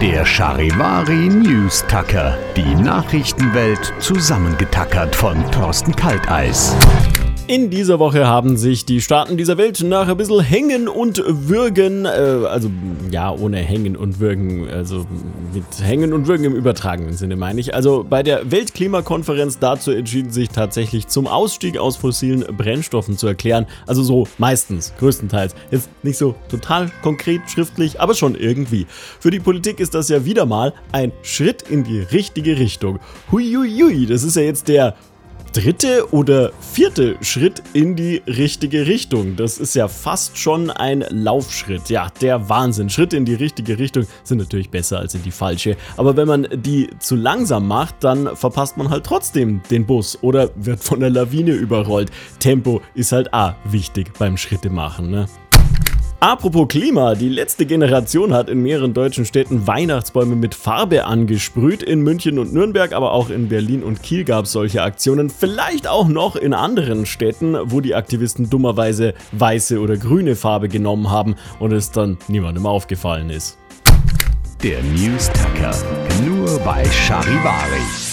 Der Charivari News Tucker. Die Nachrichtenwelt zusammengetackert von Thorsten Kalteis. In dieser Woche haben sich die Staaten dieser Welt nach ein bisschen Hängen und Würgen, äh, also ja, ohne Hängen und Würgen, also mit Hängen und Würgen im übertragenen Sinne meine ich, also bei der Weltklimakonferenz dazu entschieden, sich tatsächlich zum Ausstieg aus fossilen Brennstoffen zu erklären. Also so meistens, größtenteils. Jetzt nicht so total konkret schriftlich, aber schon irgendwie. Für die Politik ist das ja wieder mal ein Schritt in die richtige Richtung. Huiuiui, das ist ja jetzt der dritte oder vierte Schritt in die richtige Richtung. Das ist ja fast schon ein Laufschritt. Ja, der Wahnsinn. Schritte in die richtige Richtung sind natürlich besser als in die falsche. Aber wenn man die zu langsam macht, dann verpasst man halt trotzdem den Bus oder wird von der Lawine überrollt. Tempo ist halt A wichtig beim Schritte machen, ne? Apropos Klima, die letzte Generation hat in mehreren deutschen Städten Weihnachtsbäume mit Farbe angesprüht. In München und Nürnberg, aber auch in Berlin und Kiel gab es solche Aktionen. Vielleicht auch noch in anderen Städten, wo die Aktivisten dummerweise weiße oder grüne Farbe genommen haben und es dann niemandem aufgefallen ist. Der News Tucker. Nur bei Charivari.